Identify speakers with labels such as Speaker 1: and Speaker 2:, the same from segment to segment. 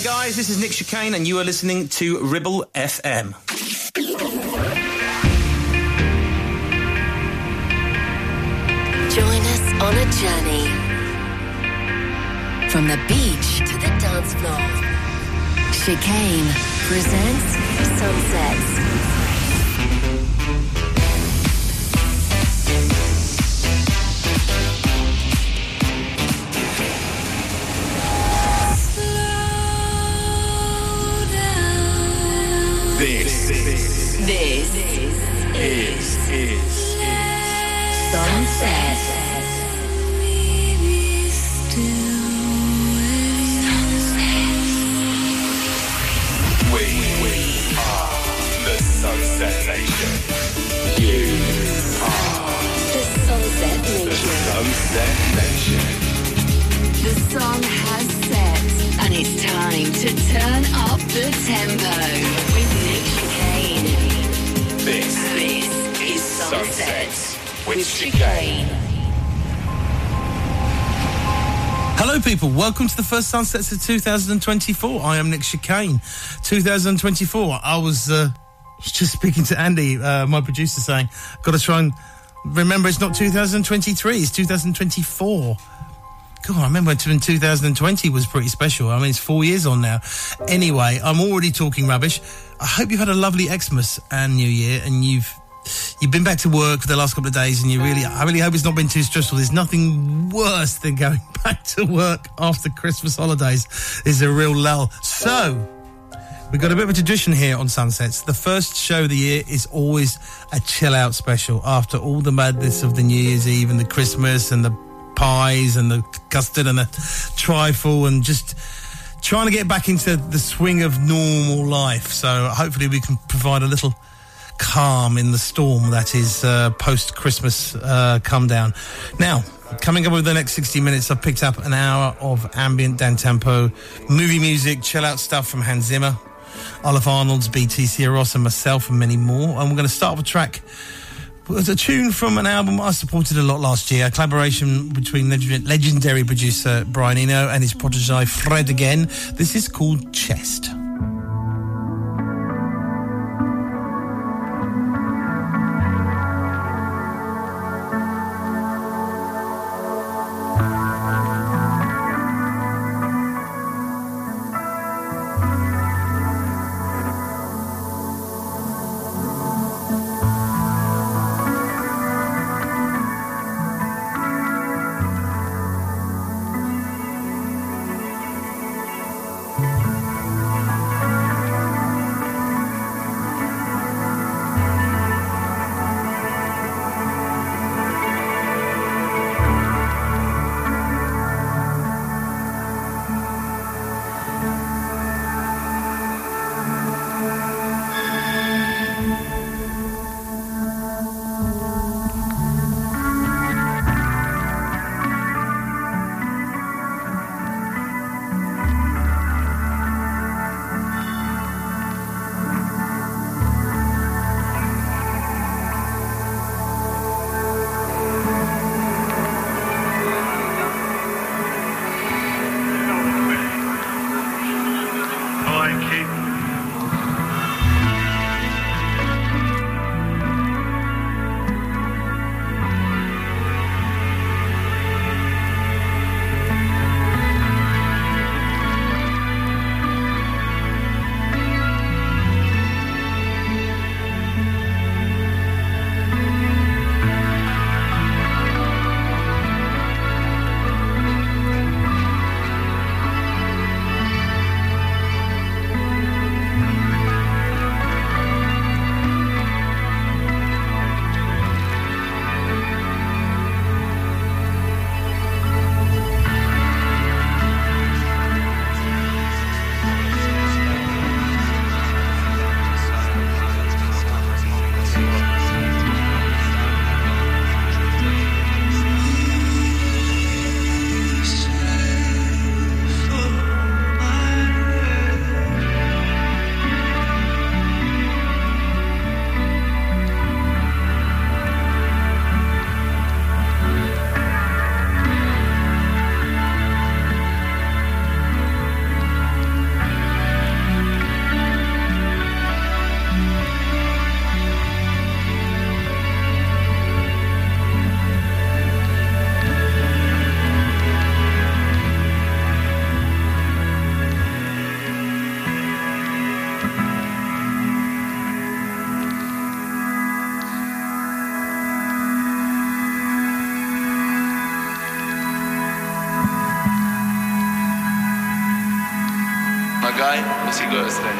Speaker 1: Hey guys, this is Nick Chicane, and you are listening to Ribble FM.
Speaker 2: Join us on a journey from the beach to the dance floor. Chicane presents Sunsets.
Speaker 3: This This is, is
Speaker 2: Sunset.
Speaker 3: we, we are the Sunset Nation. You
Speaker 2: The Sunset
Speaker 3: the Sunset Nation.
Speaker 2: The sun has set, and it's time to turn up the tempo with.
Speaker 3: This
Speaker 2: This is
Speaker 3: Sunset with. Chicane.
Speaker 1: Hello, people. Welcome to the first sunsets of 2024. I am Nick Chicane. 2024. I was uh, just speaking to Andy, uh, my producer, saying, "Got to try and remember it's not 2023. It's 2024." God, I remember when 2020 was pretty special. I mean, it's four years on now. Anyway, I'm already talking rubbish. I hope you've had a lovely Xmas and New Year, and you've you've been back to work for the last couple of days, and you really, I really hope it's not been too stressful. There's nothing worse than going back to work after Christmas holidays. Is a real lull. So. We've got a bit of a tradition here on Sunsets. The first show of the year is always a chill out special after all the madness of the New Year's Eve and the Christmas and the pies and the custard and the trifle and just trying to get back into the swing of normal life. So hopefully we can provide a little calm in the storm that is uh, post Christmas uh, come down. Now, coming up with the next 60 minutes, I've picked up an hour of ambient down tempo, movie music, chill out stuff from Hans Zimmer, Olafur Arnalds BTC Ross, and myself, and many more. And we're going to start with a track. It's a tune from an album I supported a lot last year, a collaboration between legend- legendary producer Brian Eno and his protege Fred again. This is called. Chest свидания.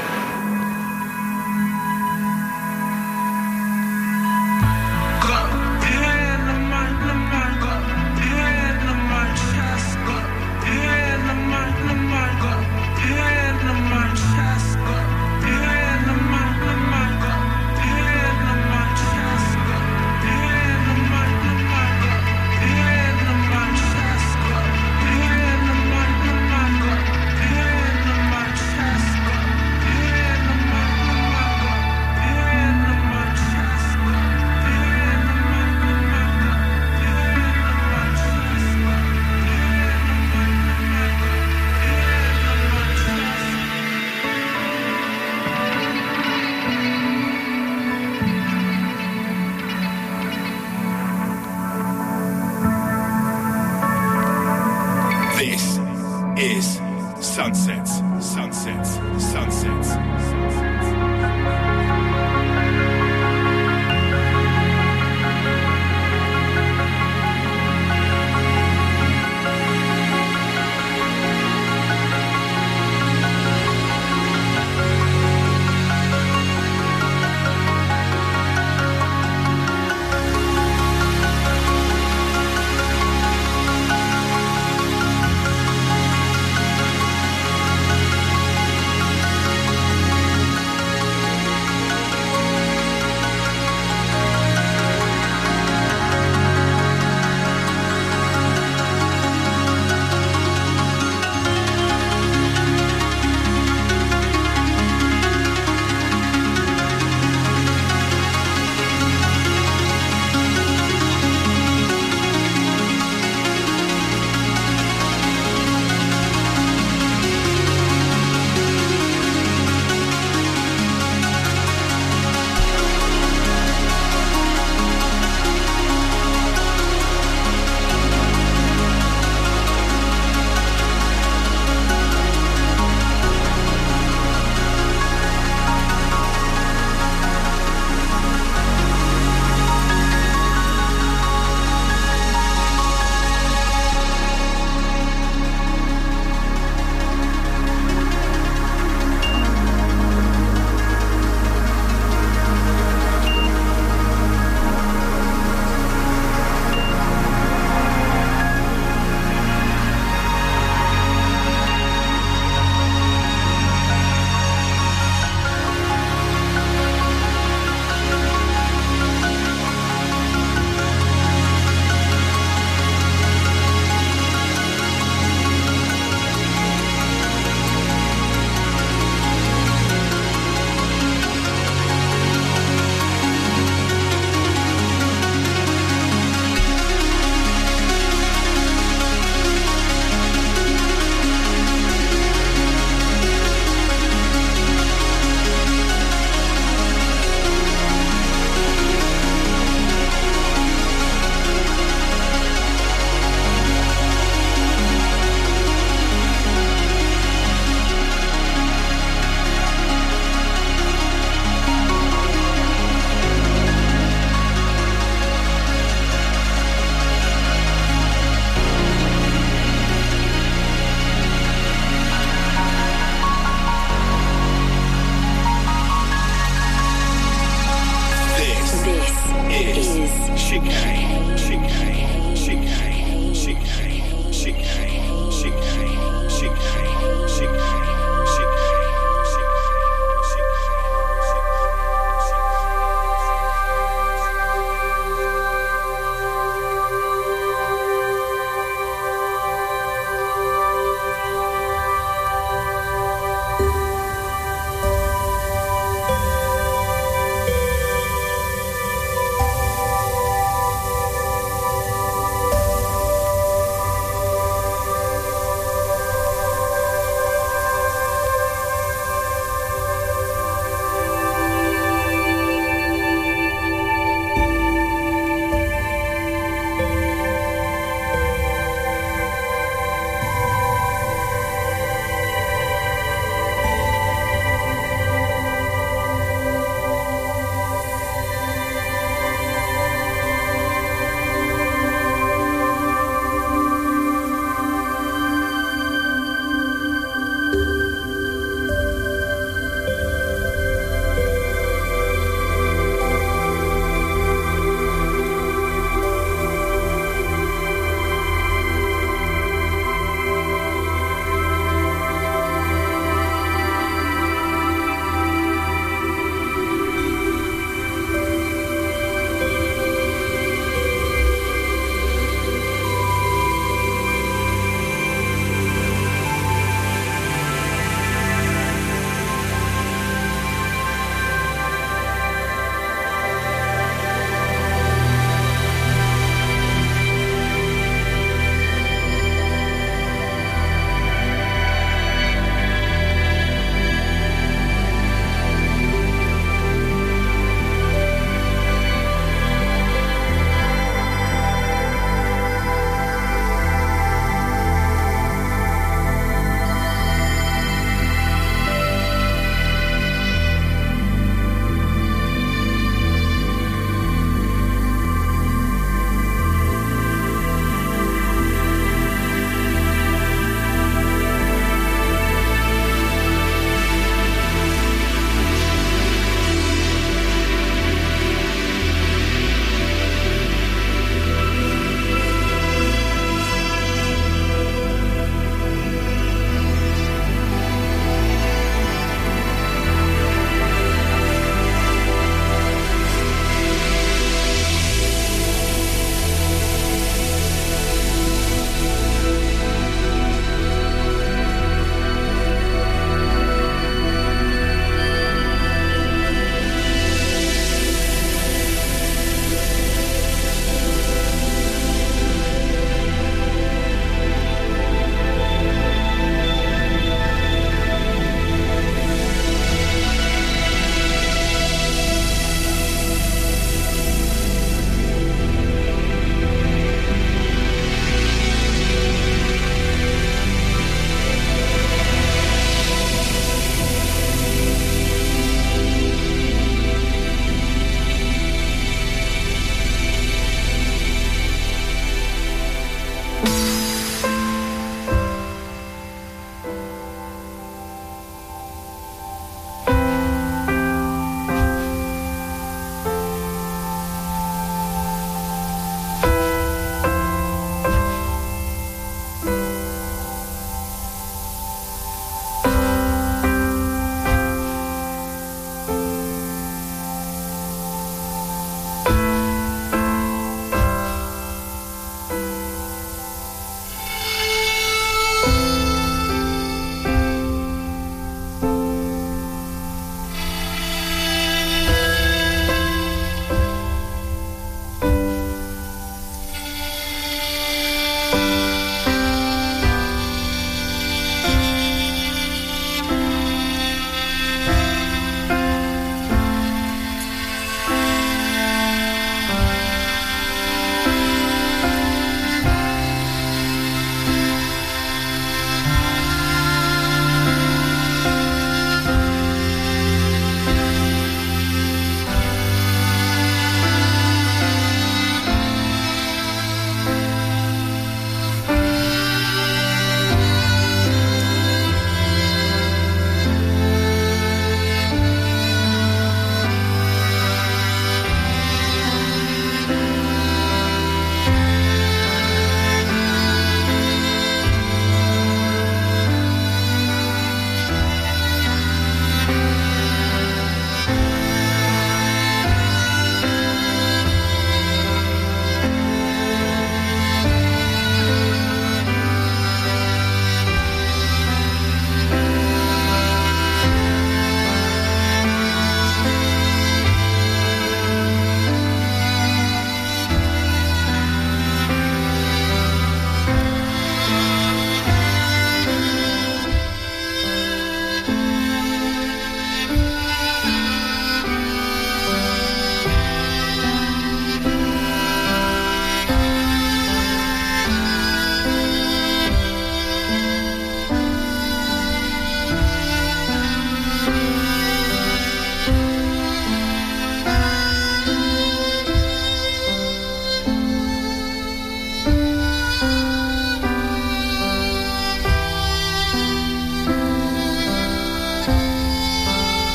Speaker 1: chicane.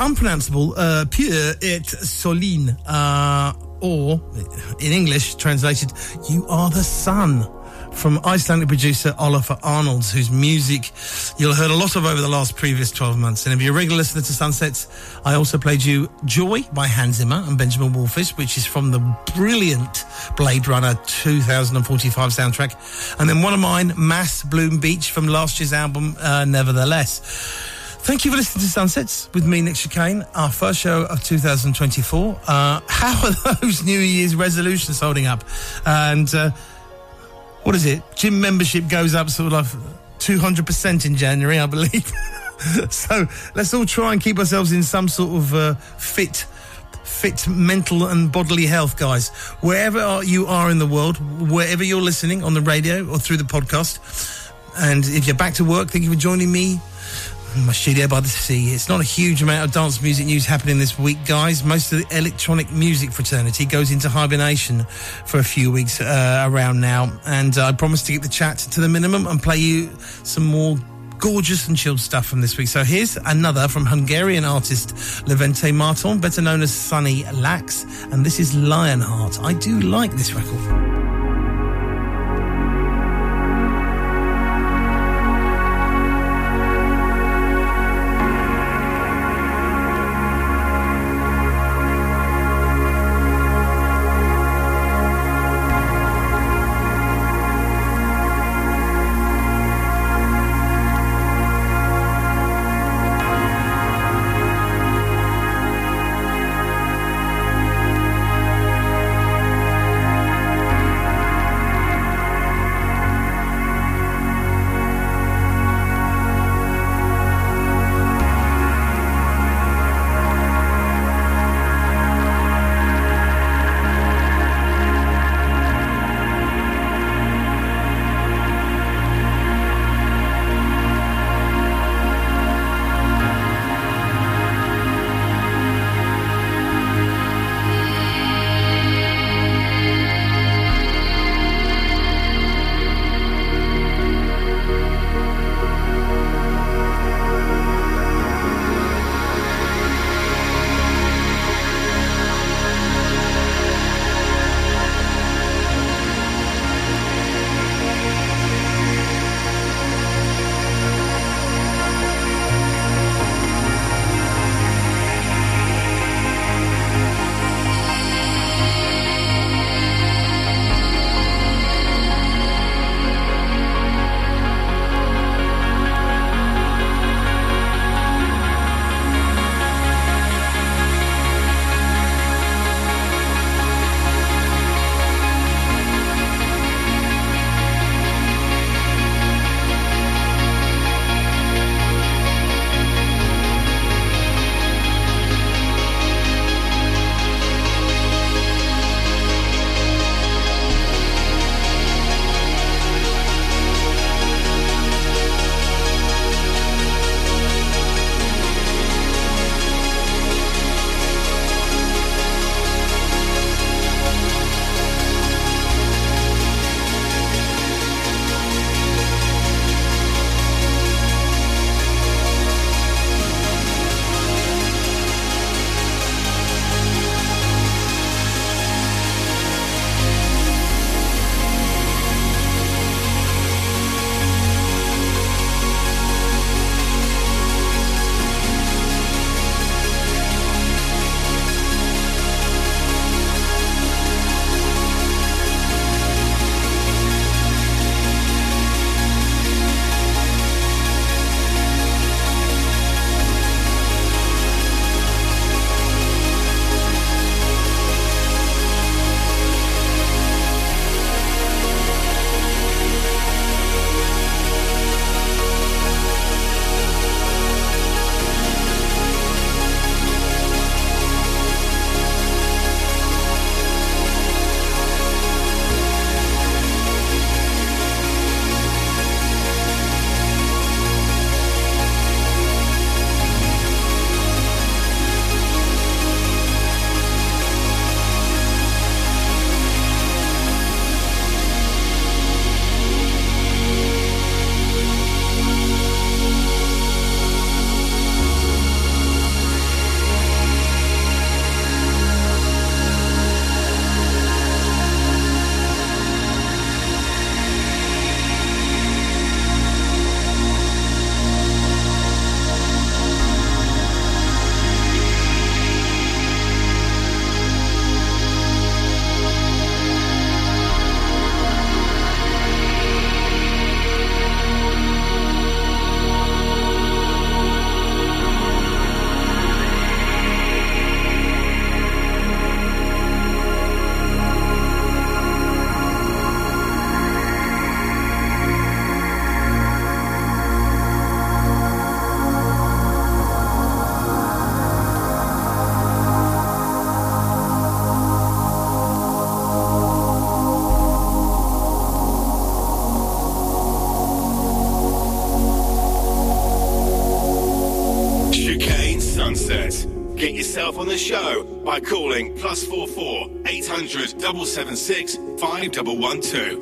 Speaker 1: Unpronounceable uh, Þú ert sólin, uh, or in English translated, You Are the Sun, from Icelandic producer Olafur Arnalds, whose music you'll heard a lot of over the last previous 12 months. And if you're a regular listener to Sunsets, I also played you Joy by Hans Zimmer and Benjamin Wallfisch, which is from the brilliant Blade Runner 2045 soundtrack. And then one of mine, Mass Bloom Beach, from last year's album, uh, Nevertheless. Thank you for listening to Sunsets with me, Nick Chicane, our first show of 2024. Uh, how are those New Year's resolutions holding up? And uh, what is it? Gym membership goes up sort of 200% in January, I believe. so let's all try and keep ourselves in some sort of uh, fit fit mental and bodily health, guys. Wherever you are in the world, wherever you're listening on the radio or through the podcast, and if you're back to work, thank you for joining me my studio by the sea. It's not a huge amount of dance music news happening this week, guys. Most of the electronic music fraternity goes into hibernation for a few weeks uh, around now, and uh, I promise to keep the chat to the minimum and play you some more gorgeous and chilled stuff from this week. So here's another from Hungarian artist Levente Marton, better known as Sunny Lax, and this is Lionheart. I do like this record.
Speaker 3: Double one two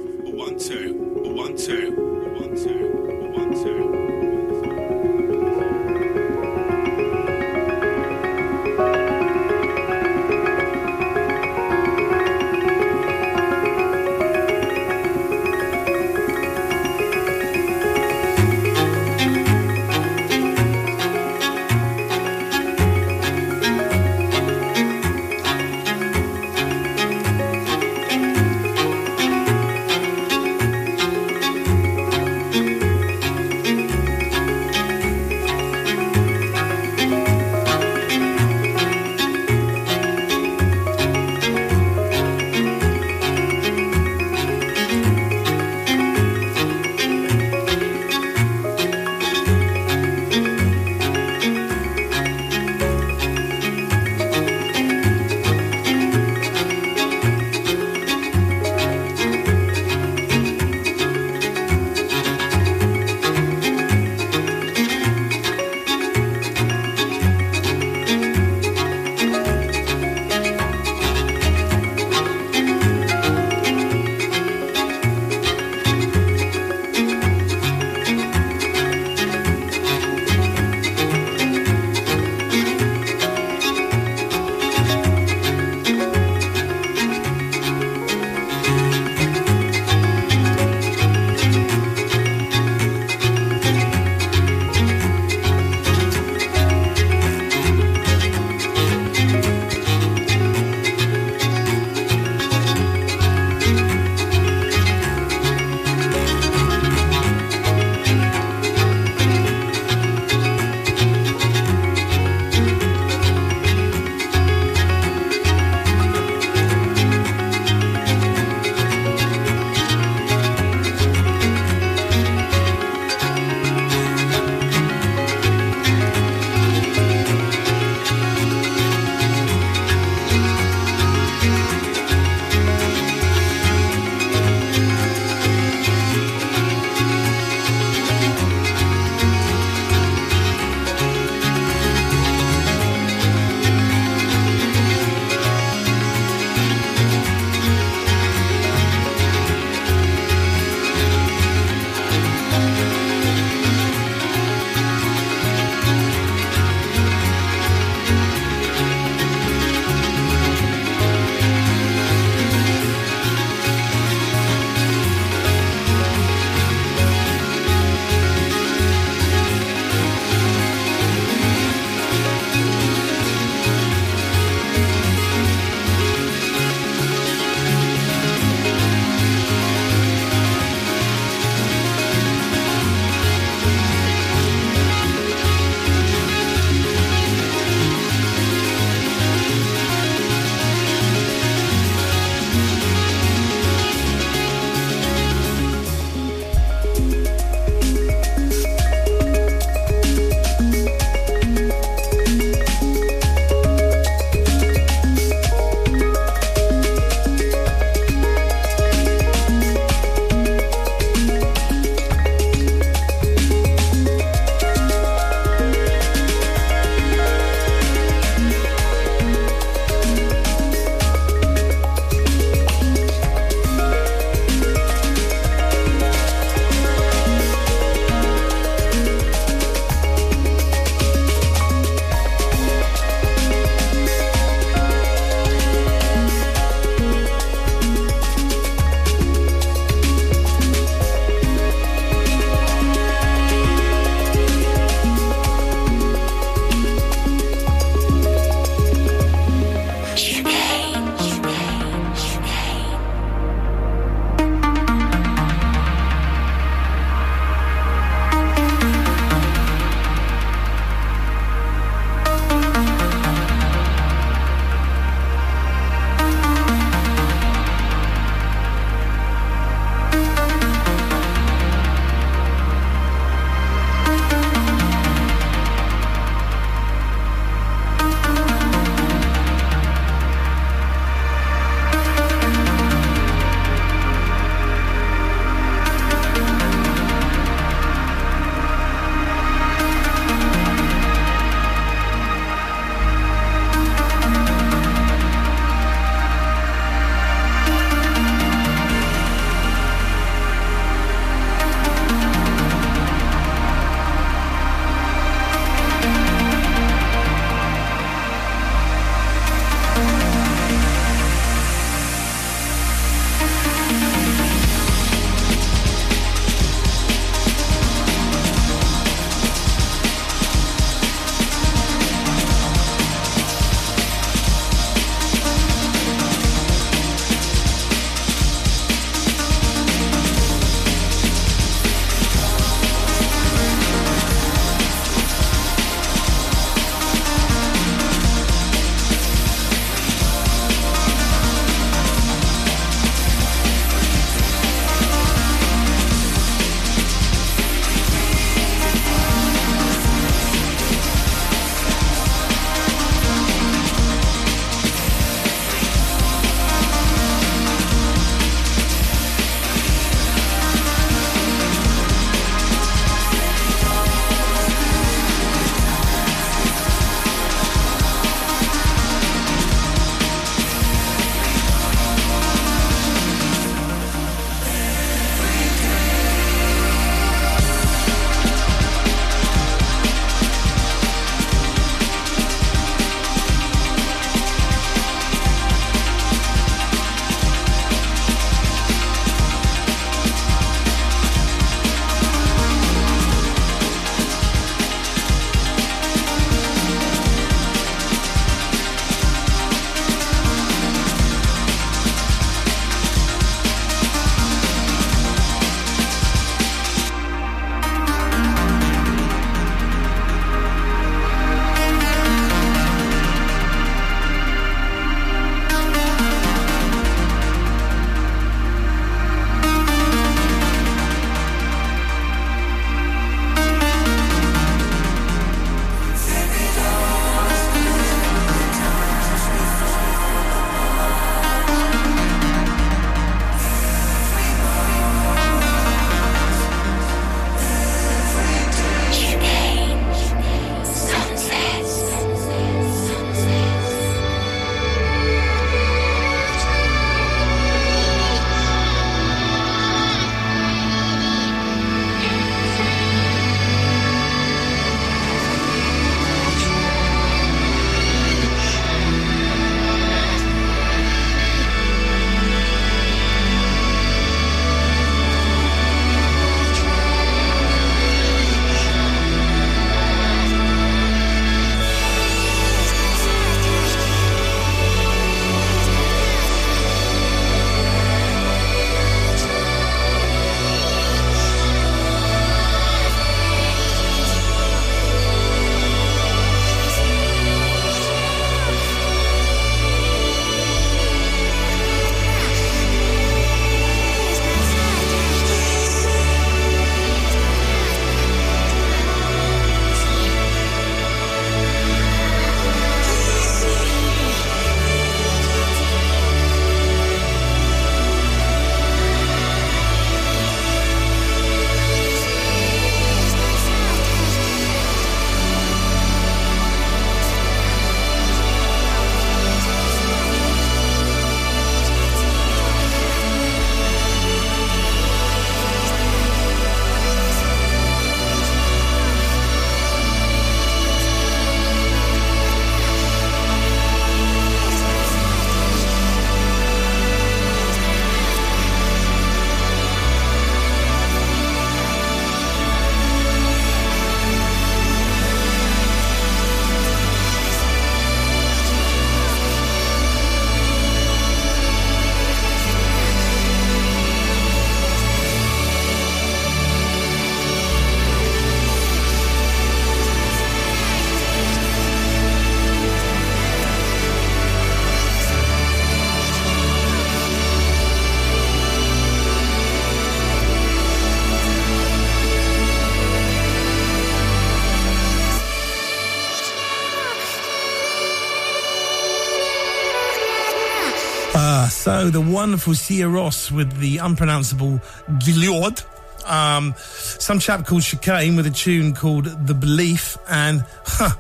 Speaker 4: Uh,
Speaker 1: so the wonderful Sierra Ross with the unpronounceable Gilliard. Um, some chap called Chicane with a tune called The Belief, and huh,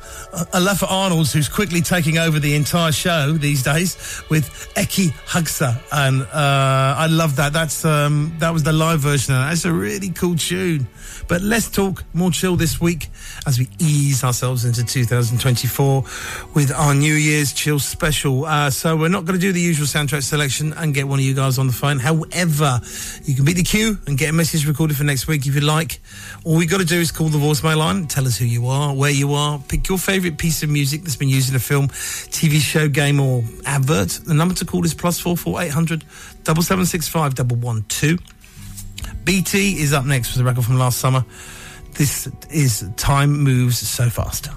Speaker 1: Olafur Arnalds, who's quickly taking over the entire show these days with Ekki Hugsa, and uh, I love that. That's um, that was the live version. That. That's a really cool tune. But let's talk more chill this week as we ease ourselves into 2024 with our New Year's chill special. Uh, so we're not going to do the usual soundtrack selection and get one of you guys on the phone. However, you can beat the queue and get a message recorded for next week if you like. All we've got to do is call the voicemail line, tell us who you are, where you are, pick your favourite piece of music that's been used in a film, TV show, game, or advert. The number to call is plus four four eight hundred double seven six five double one two. BT is up next with a record from last summer. This is Time Moves So Fast.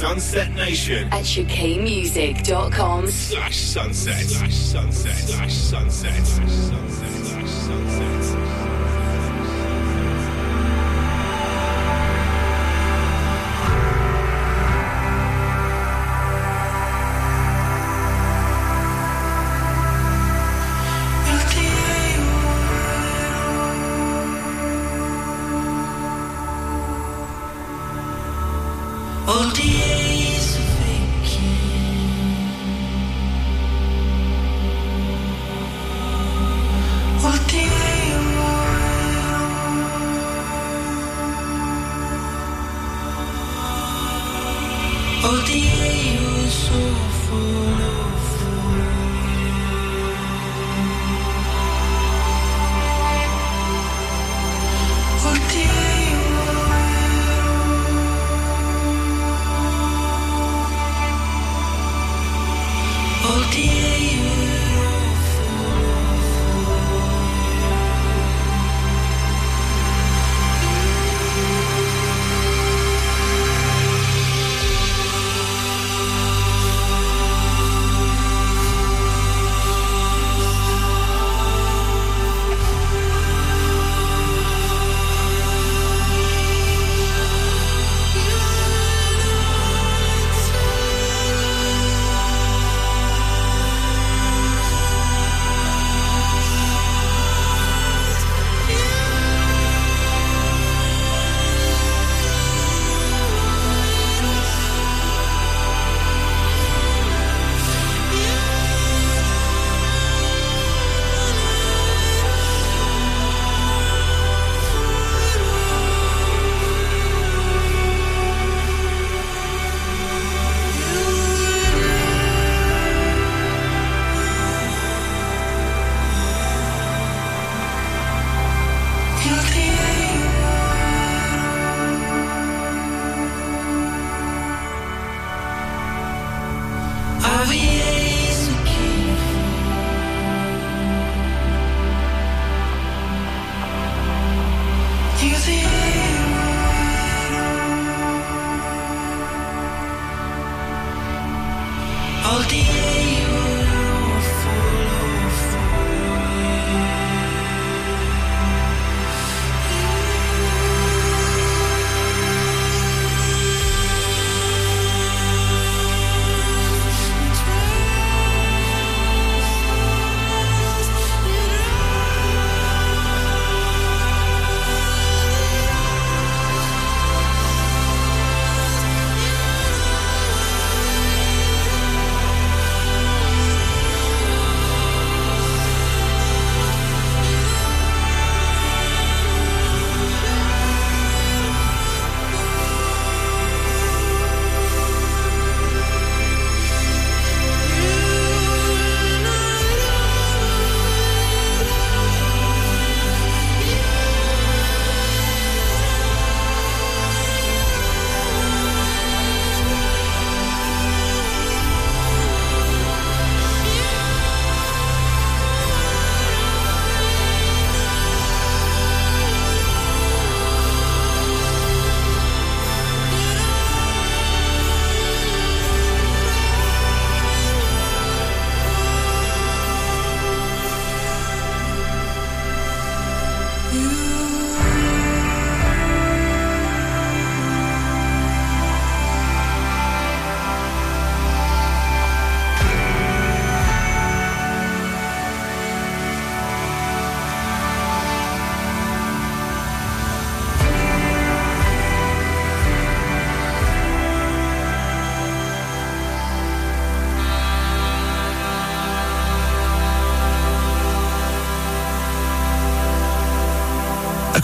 Speaker 5: Sunset Nation.
Speaker 2: At chicanemusic.com
Speaker 5: slash sunset. Slash sunset. Slash sunset. Slash sunset.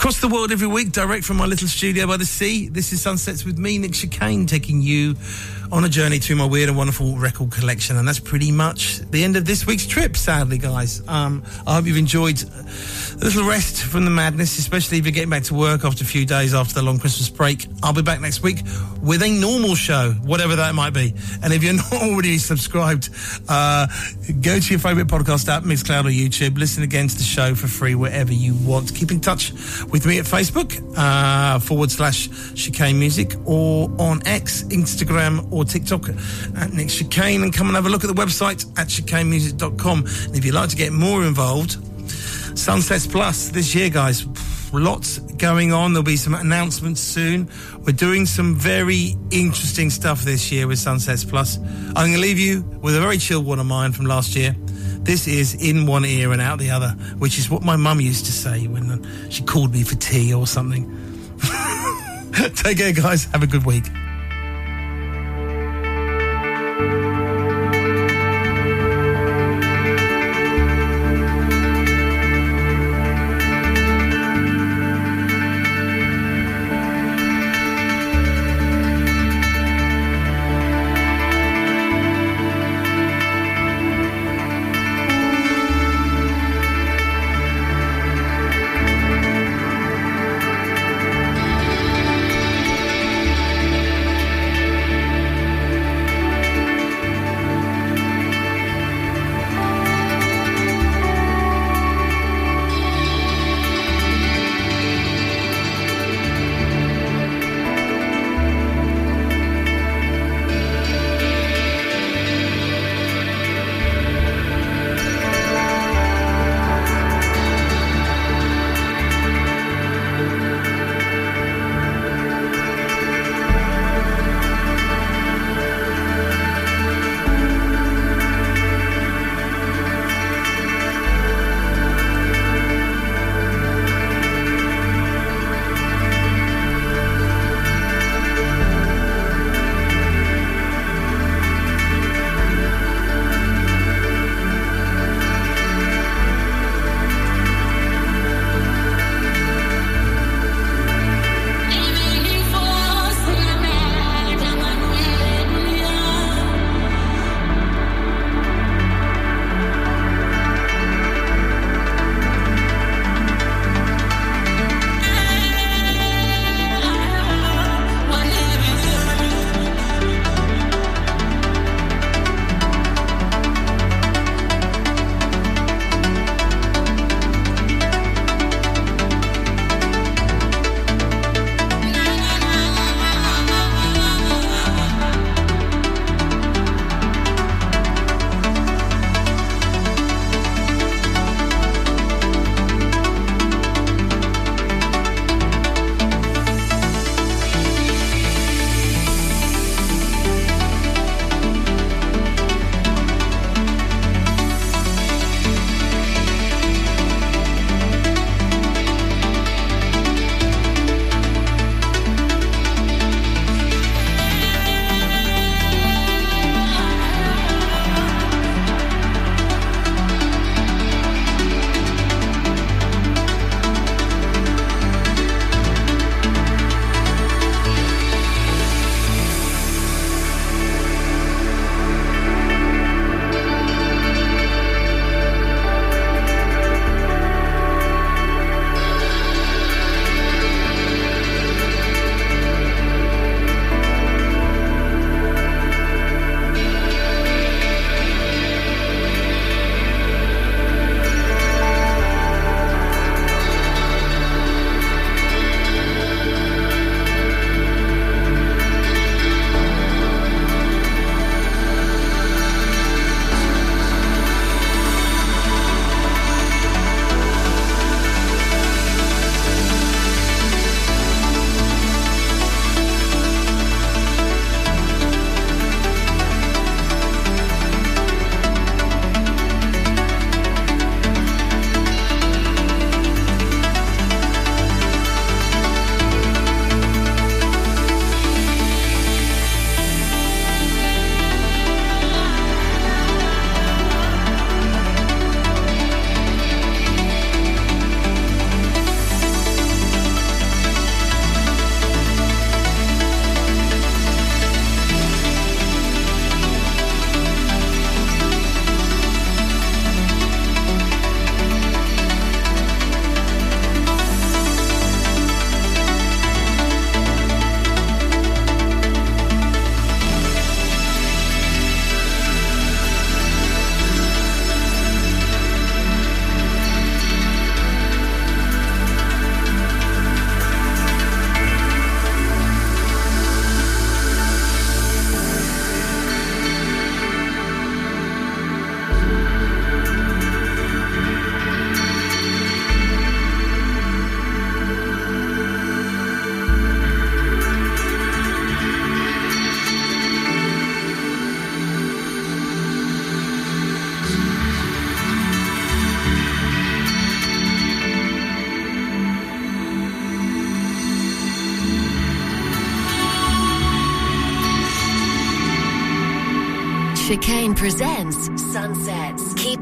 Speaker 1: José the world every week, direct from my little studio by the sea. This is Sunsets with me, Nick Chicane, taking you on a journey through my weird and wonderful record collection. And that's pretty much the end of this week's trip, sadly, guys. Um, I hope you've enjoyed a little rest from the madness, especially if you're getting back to work after a few days after the long Christmas break. I'll be back next week with a normal show, whatever that might be. And if you're not already subscribed, uh, go to your favourite podcast app, Mixcloud or YouTube. Listen again to the show for free wherever you want. Keep in touch with me at Facebook uh, forward slash chicane music or on X, Instagram or TikTok at Nick Chicane and come and have a look at the website at chicanemusic.com. And if you'd like to get more involved, Sunsets Plus this year, guys. Lots going on. There'll be some announcements soon. We're doing some very interesting stuff this year with Sunsets Plus. I'm going to leave you with a very chill one of mine from last year. This is in one ear and out the other, which is what my mum used to say when she called me for tea or something. Take care, guys. Have a good week.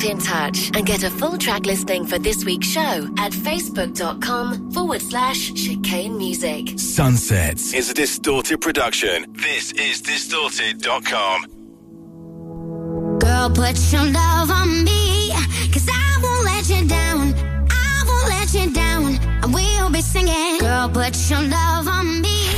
Speaker 2: In touch and get a full track listing for this week's show at facebook.com forward slash chicane music.
Speaker 3: Sunsets is a distorted production. This is distorted.com.
Speaker 6: Girl, put your love on me, cause I won't let you down. I won't let you down. And we'll be singing. Girl, put your love on me.